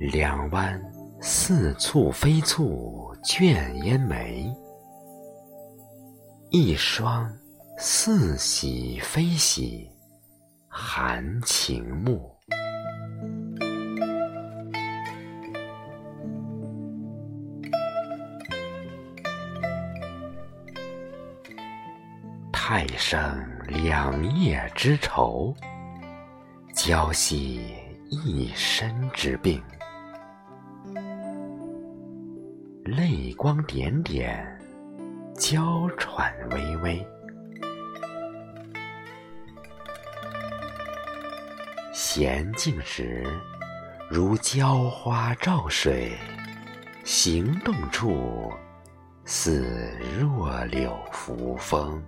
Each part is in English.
两湾似蹙非蹙卷烟眉，一双似喜非喜含情目。太生两叶之愁，娇兮一身之病。泪光点点，娇喘微微。闲静时，如娇花照水；行动处，似弱柳扶风。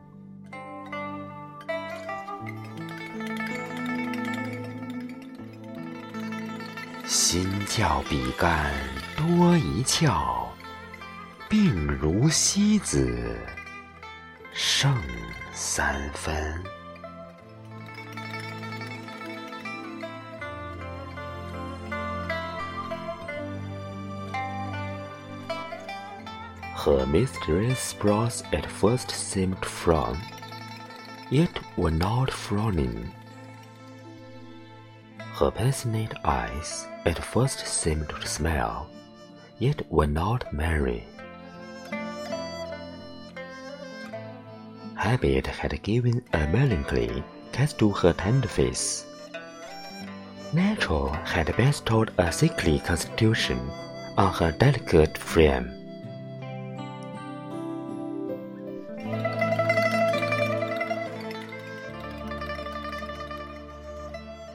心较比干多一窍，病如西子胜三分。Her mysterious brows at first seemed frown, yet were not frowning. Her passionate eyes at first seemed to smile, yet were not merry. Habit had given a melancholy cast to her tender face. Nature had bestowed a sickly constitution on her delicate frame.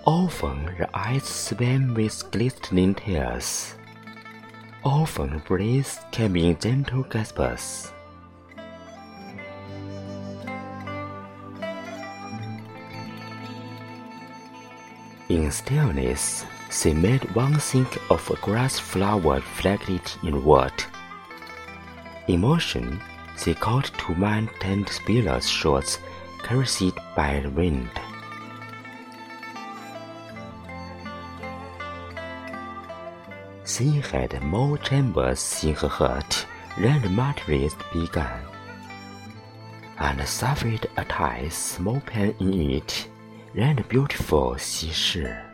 Often her eyes swam with glistening tears. Often breath came in gentle gasps. In stillness, she made one think of a grass flower reflected in water. In motion, she called to mind tender spillers shorts carried by the wind. She had more chambers in her heart than the materialist Bi Gan, and suffered a tithe small pain in it the beautiful she